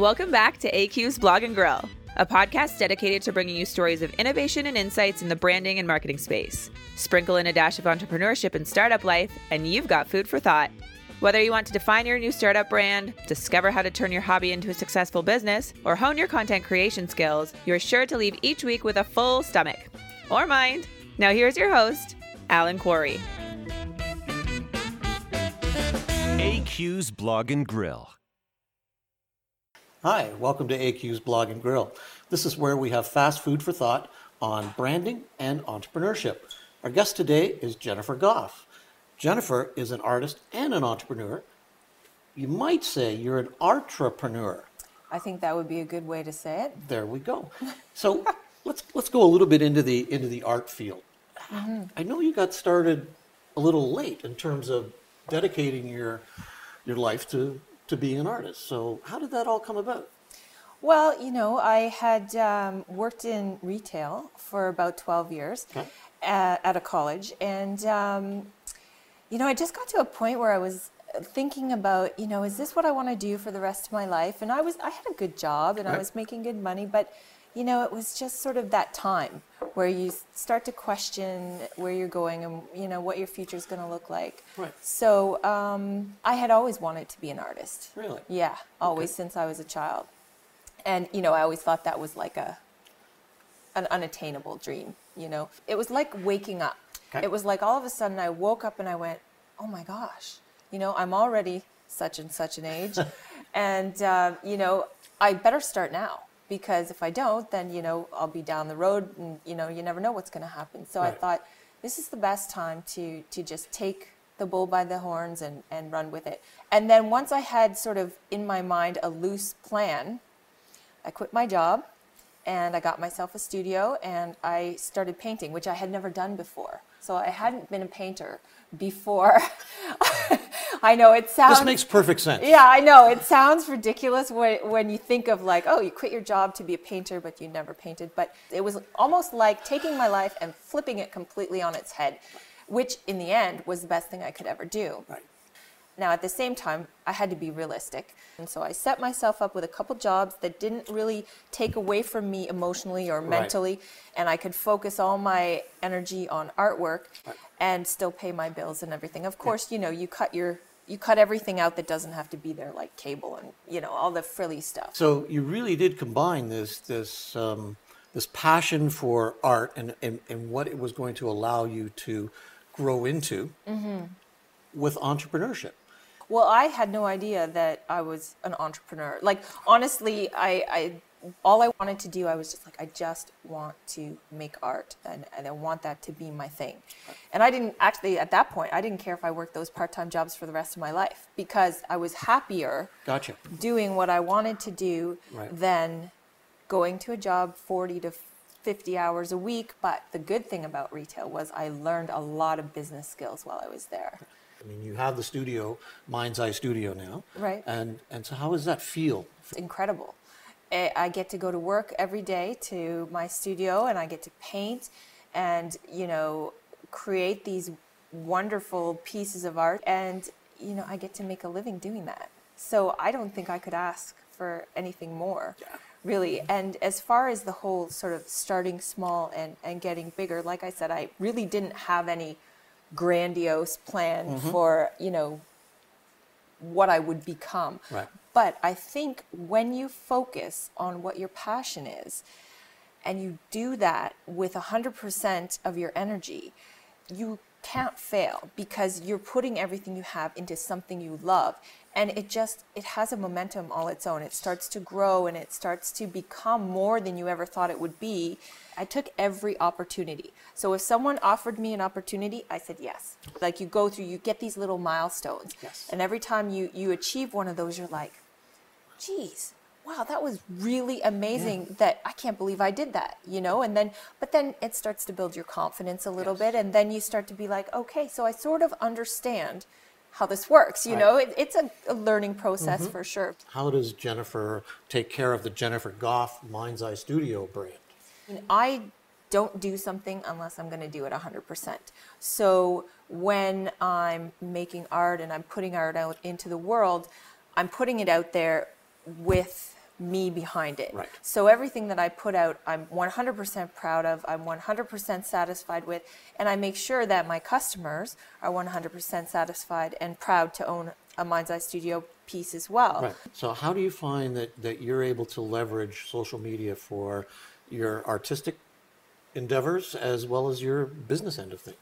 Welcome back to AQ's Blog and Grill, a podcast dedicated to bringing you stories of innovation and insights in the branding and marketing space. Sprinkle in a dash of entrepreneurship and startup life, and you've got food for thought. Whether you want to define your new startup brand, discover how to turn your hobby into a successful business, or hone your content creation skills, you're sure to leave each week with a full stomach. Or mind. Now, here's your host, Alan Quarry. AQ's Blog and Grill. Hi, welcome to AQ's Blog and Grill. This is where we have fast food for thought on branding and entrepreneurship. Our guest today is Jennifer Goff. Jennifer is an artist and an entrepreneur. You might say you're an entrepreneur. I think that would be a good way to say it. There we go. So let's let's go a little bit into the into the art field. Mm-hmm. I know you got started a little late in terms of dedicating your your life to to being an artist. So how did that all come about? Well, you know, I had um, worked in retail for about 12 years Okay. at, at a college. And, um, you know, I just got to a point where I was thinking about, you know, is this what I want to do for the rest of my life? And I was, I had a good job and I was making good money, but, you know, it was just sort of that time where you start to question where you're going and, you know, what your future is going to look like. Right. So um, I had always wanted to be an artist. Really? Yeah, always since I was a child. And you know, I always thought that was like a an unattainable dream, you know. It was like waking up. Okay. It was like all of a sudden I woke up and I went, "Oh my gosh. You know, I'm already such and such an age." and uh, you know, I better start now because if I don't, then you know, I'll be down the road and you know, you never know what's going to happen. So I thought this is the best time to to just take the bull by the horns and, and run with it. And then once I had sort of in my mind a loose plan, I quit my job and I got myself a studio and I started painting, which I had never done before. So I hadn't been a painter before. I know it sounds This makes perfect sense. yeah, I know. It sounds ridiculous when, when you think of like, oh, you quit your job to be a painter, but you never painted. But it was almost like taking my life and flipping it completely on its head, which in the end was the best thing I could ever do. Right. Now, at the same time, I had to be realistic. And so I set myself up with a couple jobs that didn't really take away from me emotionally or mentally. And I could focus all my energy on artwork and still pay my bills and everything. Of course, you know, you cut your. You cut everything out that doesn't have to be there, like cable and you know all the frilly stuff. So you really did combine this this um, this passion for art and, and and what it was going to allow you to grow into Mm-hmm. with entrepreneurship. Well, I had no idea that I was an entrepreneur. Like honestly, I, I all I wanted to do, I was just like, I just want to make art, and, and I want that to be my thing. And I didn't actually at that point, I didn't care if I worked those part-time jobs for the rest of my life because I was happier Gotcha. doing what I wanted to do Right. than going to a job 40 to 50 hours a week. But the good thing about retail was I learned a lot of business skills while I was there. I mean, you have the studio, Mind's Eye Studio now, Right. And and so, how does that feel? It's incredible. I I get to go to work every day to my studio and I get to paint and, you know, create these wonderful pieces of art. And, you know, I get to make a living doing that. So I don't think I could ask for anything more, really. And as far as the whole sort of starting small and, and getting bigger, like I said, I really didn't have any grandiose plan mm-hmm. for, you know, what I would become. Right. But I think when you focus on what your passion is and you do that with 100% of your energy, you can't fail because you're putting everything you have into something you love. And it just it has a momentum all its own. It starts to grow and it starts to become more than you ever thought it would be. I took every opportunity. So if someone offered me an opportunity i said yes. Like you go through you get these little milestones. Yes. and every time you you achieve one of those you're like geez wow that was really amazing that i can't believe i did that you know and then but then it starts to build your confidence a little bit and then you start to be like okay so i sort of understand how this works you Right. know it, it's a, a learning process mm-hmm. for sure How does Jennifer take care of the Jennifer Goff Mind's Eye Studio brand? And I don't do something unless I'm going to do it 100%. So when I'm making art and I'm putting art out into the world, I'm putting it out there with me behind it. Right. So everything that I put out, I'm 100% proud of, I'm 100% satisfied with, and I make sure that my customers are 100% satisfied and proud to own a Mind's Eye Studio piece as well. Right. So how do you find that, that you're able to leverage social media for your artistic endeavors as well as your business end of things?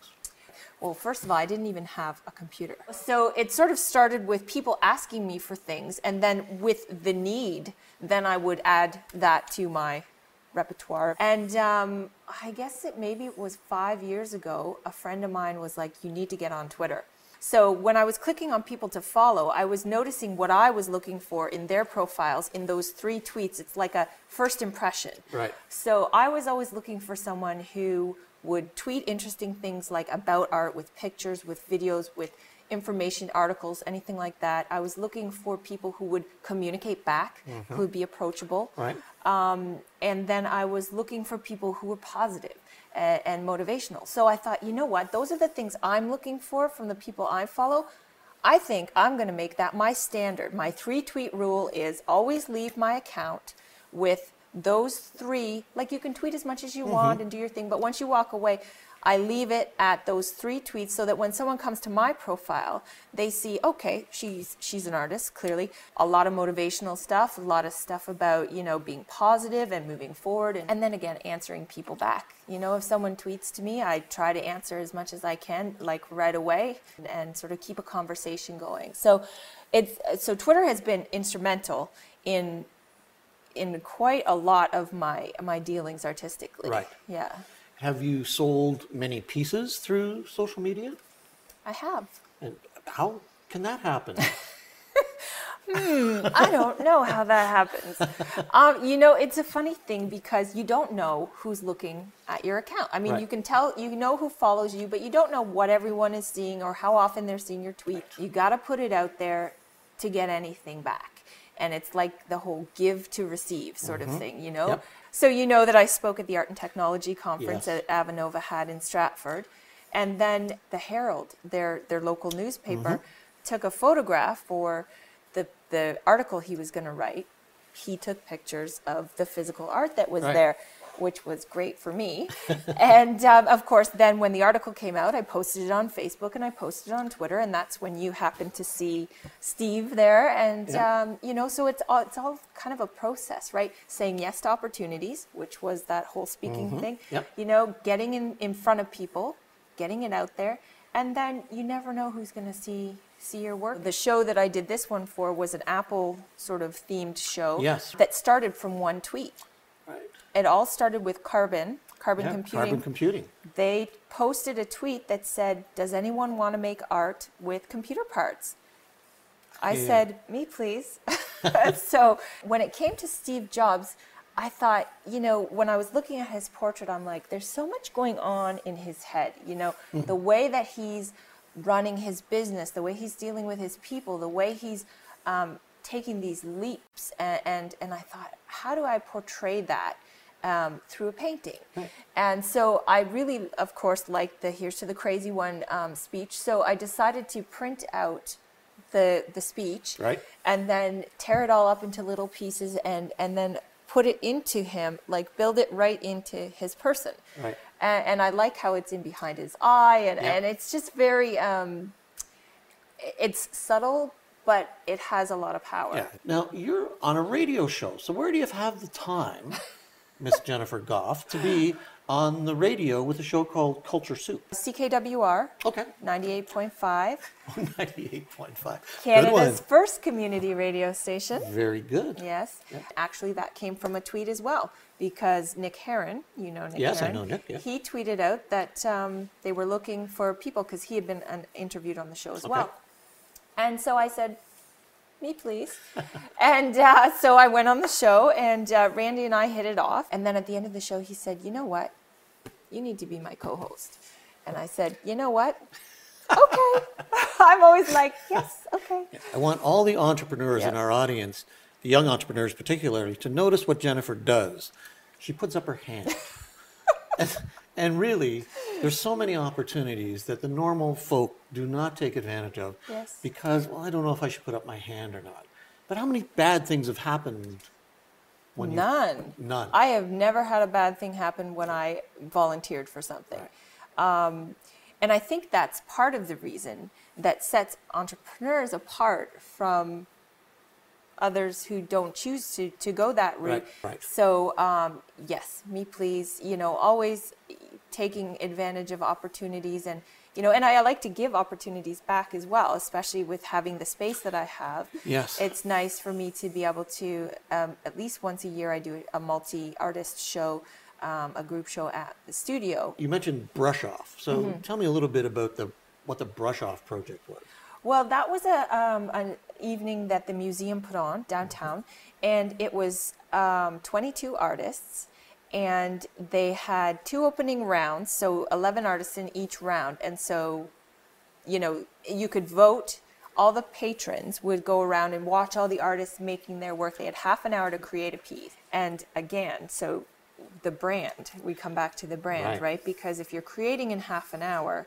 Well, first of all, I didn't even have a computer. So it sort of started with people asking me for things, and then with the need, then I would add that to my repertoire. And um, I guess it maybe it was five years ago, a friend of mine was like, You need to get on Twitter. So when I was clicking on people to follow, I was noticing what I was looking for in their profiles in those three tweets. It's like a first impression. Right. So I was always looking for someone who would tweet interesting things like about art with pictures, with videos, with information articles, anything like that. I was looking for people who would communicate back, who would be approachable. Right. Um, and then I was looking for people who were positive and, and motivational. So I thought, you know what? Those are the things I'm looking for from the people I follow. I think I'm going to make that my standard. My three tweet rule is always leave my account with those three. Like you can tweet as much as you mm-hmm. want and do your thing, but once you walk away, I leave it at those three tweets so that when someone comes to my profile, they see, okay, she's she's an artist, clearly. A lot of motivational stuff, a lot of stuff about, you know, being positive and moving forward and, and then again answering people back. You know, if someone tweets to me, I try to answer as much as I can, like right away, and, and sort of keep a conversation going. So it's so Twitter has been instrumental in in quite a lot of my my dealings artistically. Right. Yeah. Have you sold many pieces through social media? I have. And how can that happen? hmm, I don't know how that happens. Um, you know, it's a funny thing because you don't know who's looking at your account. I mean, Right. you can tell, you know who follows you, but you don't know what everyone is seeing or how often they're seeing your tweet. You got to put it out there to get anything back. And it's like the whole give to receive sort of thing, you know? Mm-hmm. Yep. So you know that I spoke at the Art and Technology conference Yes. that Avanova had in Stratford. And then the Herald, their, their local newspaper, Mm-hmm. took a photograph for the, the article he was going to write. He took pictures of the physical art that was Right. there, which was great for me. and um, of course, then when the article came out, I posted it on Facebook and I posted it on Twitter, and that's when you happened to see Steve there. And Yeah. um, you know, so it's all, it's all kind of a process, right? Saying yes to opportunities, which was that whole speaking thing. Yep. You know, getting in, in front of people, getting it out there, and then you never know who's going to see see your work. The show that I did this one for was an Apple sort of themed show Yes. that started from one tweet. Right. It all started with Carbon, Carbon Yeah, Computing. Carbon computing. they posted a tweet that said, "Does anyone want to make art with computer parts?" I Yeah. said, "Me, please." so when it came to Steve Jobs, I thought, you know, when I was looking at his portrait, I'm like, there's so much going on in his head. You know, the way that he's running his business, the way he's dealing with his people, the way he's um, taking these leaps, and, and and I thought, how do I portray that? um, through a painting. And so I really, of course, liked the Here's to the Crazy One um, speech. So I decided to print out the, the speech Right. and then tear it all up into little pieces and, and then put it into him, like build it right into his person. Right. And, and I like how it's in behind his eye, and, Yeah. and it's just very, um, it's subtle, but it has a lot of power. Yeah. Now you're on a radio show, so where do you have the time, Miss Jennifer Goff, to be on the radio with a show called Culture Soup? CKWR Okay. 98.5. 98.5. Canada's first community radio station. Very good. Yes. Actually, that came from a tweet as well because Nick Heron, you know Nick Yes, I know Nick, yeah. he tweeted out that um, they were looking for people because he had been um, interviewed on the show as well. And so I said, me please. and uh, so I went on the show, and uh, Randy and I hit it off. And then at the end of the show, he said, you know what? You need to be my co host. And I said, you know what? Okay. I'm always like, yes, okay. I want all the entrepreneurs in our audience, the young entrepreneurs particularly, to notice what Jennifer does. She puts up her hand. and, and really, there's so many opportunities that the normal folk do not take advantage of Yes. because, well, I don't know if I should put up my hand or not. But how many bad things have happened when you None. None. I have never had a bad thing happen when I volunteered for something. Um, and I think that's part of the reason that sets entrepreneurs apart from others who don't choose to, to go that route. Right, right. So, um, yes, me please, you know, always taking advantage of opportunities and, you know, and I, I like to give opportunities back as well, especially with having the space that I have. Yes. It's nice for me to be able to, um, at least once a year, I do a multi artist show, um, a group show at the studio. You mentioned brush off. So Mm-hmm. tell me a little bit about the what the brush off project was. Well, that was a um, an evening that the museum put on downtown, and it was um, 22 artists, and they had two opening rounds, so 11 artists in each round, and so, you know, you could vote. All the patrons would go around and watch all the artists making their work. They had half an hour to create a piece, and again, so the brand. We come back to the brand, Right. right? Because if you're creating in half an hour,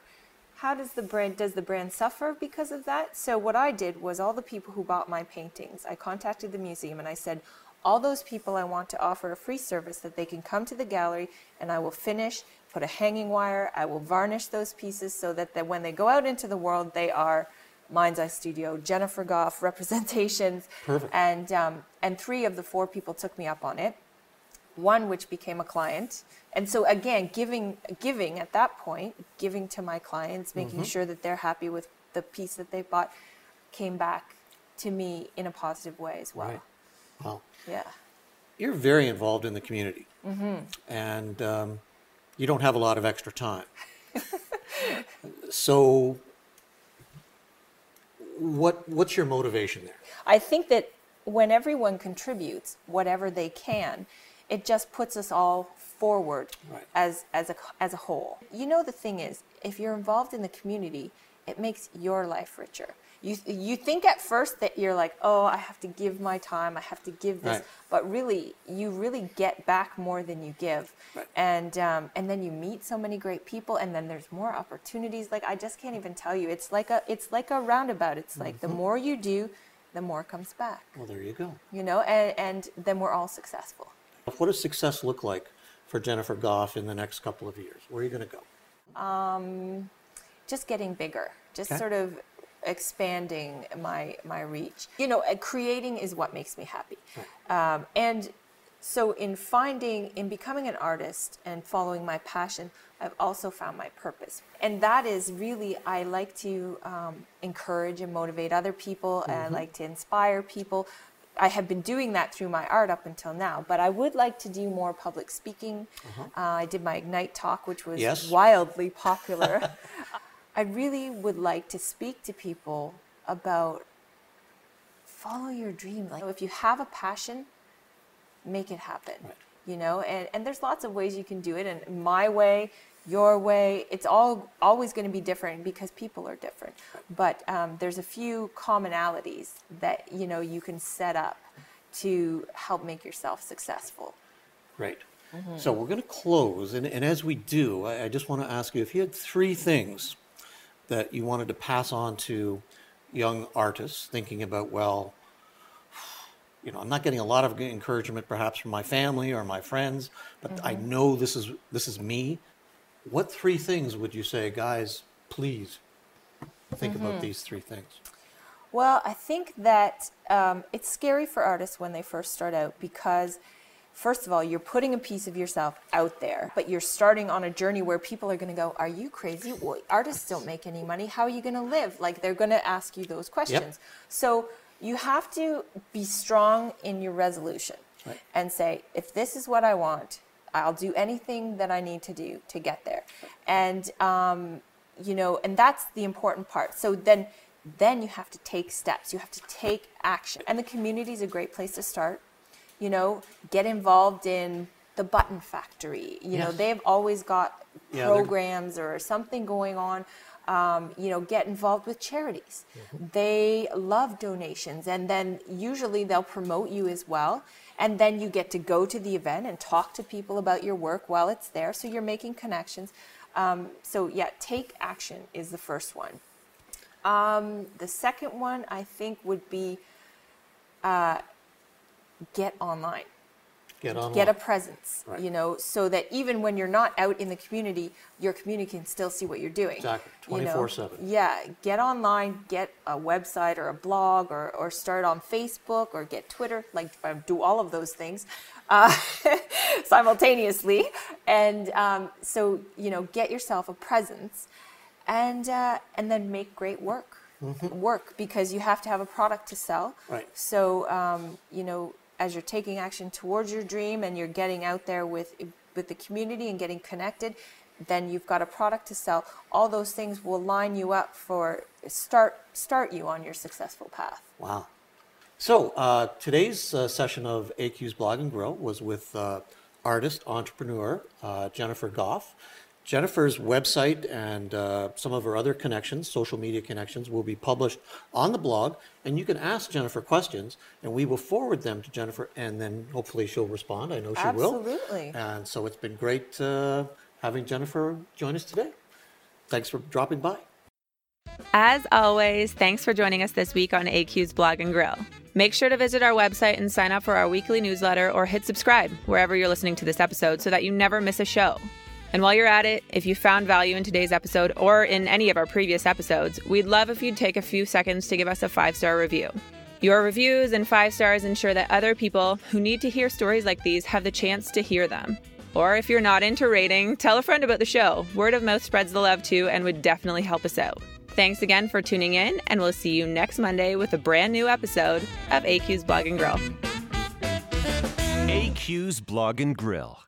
how does the brand does the brand suffer because of that so what i did was all the people who bought my paintings i contacted the museum and i said all those people i want to offer a free service that they can come to the gallery and i will finish put a hanging wire i will varnish those pieces so that, that when they go out into the world they are mind's eye studio jennifer goff representations Perfect. and um, and three of the four people took me up on it one which became a client and so again giving giving at that point giving to my clients making Mm-hmm. sure that they're happy with the piece that they bought came back to me in a positive way as well Right. Well, yeah you're very involved in the community, Mm-hmm. and um, you don't have a lot of extra time. so, what what's your motivation there? I think that when everyone contributes whatever they can, it just puts us all forward Right. as as a as a whole. You know the thing is, if you're involved in the community, it makes your life richer. You you think at first that you're like, "Oh, I have to give my time, I have to give this." Right. But really, you really get back more than you give. Right. And um, and then you meet so many great people and then there's more opportunities. Like I just can't even tell you. It's like a it's like a roundabout. It's like Mm-hmm. the more you do, the more comes back Well, there you go. you know, and, and then we're all successful. What does success look like for Jennifer Goff in the next couple of years? Where are you going to go? um, Just getting bigger, just Okay. sort of expanding my my reach. You know, uh, creating is what makes me happy, um, and so in finding in becoming an artist and following my passion, I've also found my purpose, and that is really I like to um, encourage and motivate other people, and I like to inspire people. I have been doing that through my art up until now, but I would like to do more public speaking. Uh, I did my Ignite talk, which was Yes. wildly popular. I really would like to speak to people about follow your dream. Like if you have a passion, make it happen. Right. You know, and, and there's lots of ways you can do it. And my way, your way, it's all always going to be different because people are different. But um, there's a few commonalities that you know you can set up to help make yourself successful. Great. Mm-hmm. So we're going to close, and, and as we do, I, I just want to ask you if you had three things that you wanted to pass on to young artists thinking about, well, you know, I'm not getting a lot of encouragement perhaps from my family or my friends, but I Mm-hmm. know this is this is me. What three things would you say, guys? Please think Mm-hmm. about these three things. Well, I think that um, it's scary for artists when they first start out because, first of all, you're putting a piece of yourself out there, but you're starting on a journey where people are going to go, Are you crazy? Well, artists don't make any money. How are you going to live? Like, they're going to ask you those questions. So, you have to be strong in your resolution Right. and say, If this is what I want, I'll do anything that I need to do to get there. And, um, you know and that's the important part so then then you have to take steps you have to take action and the community is a great place to start you know get involved in the button factory. You know they've always got Yeah, they're- programs or something going on um, you know get involved with charities. Mm-hmm. they love donations and then usually they'll promote you as well and then you get to go to the event and talk to people about your work while it's there so you're making connections. Um, so yeah take action is the first one. Um, the second one i think would be uh, get online Get online. get a presence, Right. you know, so that even when you're not out in the community, your community can still see what you're doing. Exactly, you know? 24/7. Yeah, get online, get a website or a blog or, or start on Facebook or get Twitter, like do all of those things uh, simultaneously. And um, so, you know, get yourself a presence and, uh, and then make great work. Work because you have to have a product to sell. Mm-hmm. Right. So, um, you know, as you're taking action towards your dream and you're getting out there with with the community and getting connected, then you've got a product to sell. All those things will line you up for start start you on your successful path. Wow. So uh, today's uh, session of AQ's Blog and Grill was with uh, artist, entrepreneur uh, Jennifer Goff. Jennifer's website and uh, some of her other connections, social media connections, will be published on the blog, and you can ask Jennifer questions, and we will forward them to Jennifer, and then hopefully she'll respond. I know she will. Absolutely. And so it's been great uh, having Jennifer join us today. Thanks for dropping by. As always, thanks for joining us this week on AQ's Blog and Grill. Make sure to visit our website and sign up for our weekly newsletter or hit subscribe wherever you're listening to this episode so that you never miss a show. And while you're at it, if you found value in today's episode or in any of our previous episodes, we'd love if you'd take a few seconds to give us a five star review. Your reviews and five stars ensure that other people who need to hear stories like these have the chance to hear them. Or if you're not into rating, tell a friend about the show. Word of mouth spreads the love too and would definitely help us out. Thanks again for tuning in, and we'll see you next Monday with a brand new episode of AQ's Blog and Grill. AQ's Blog and Grill.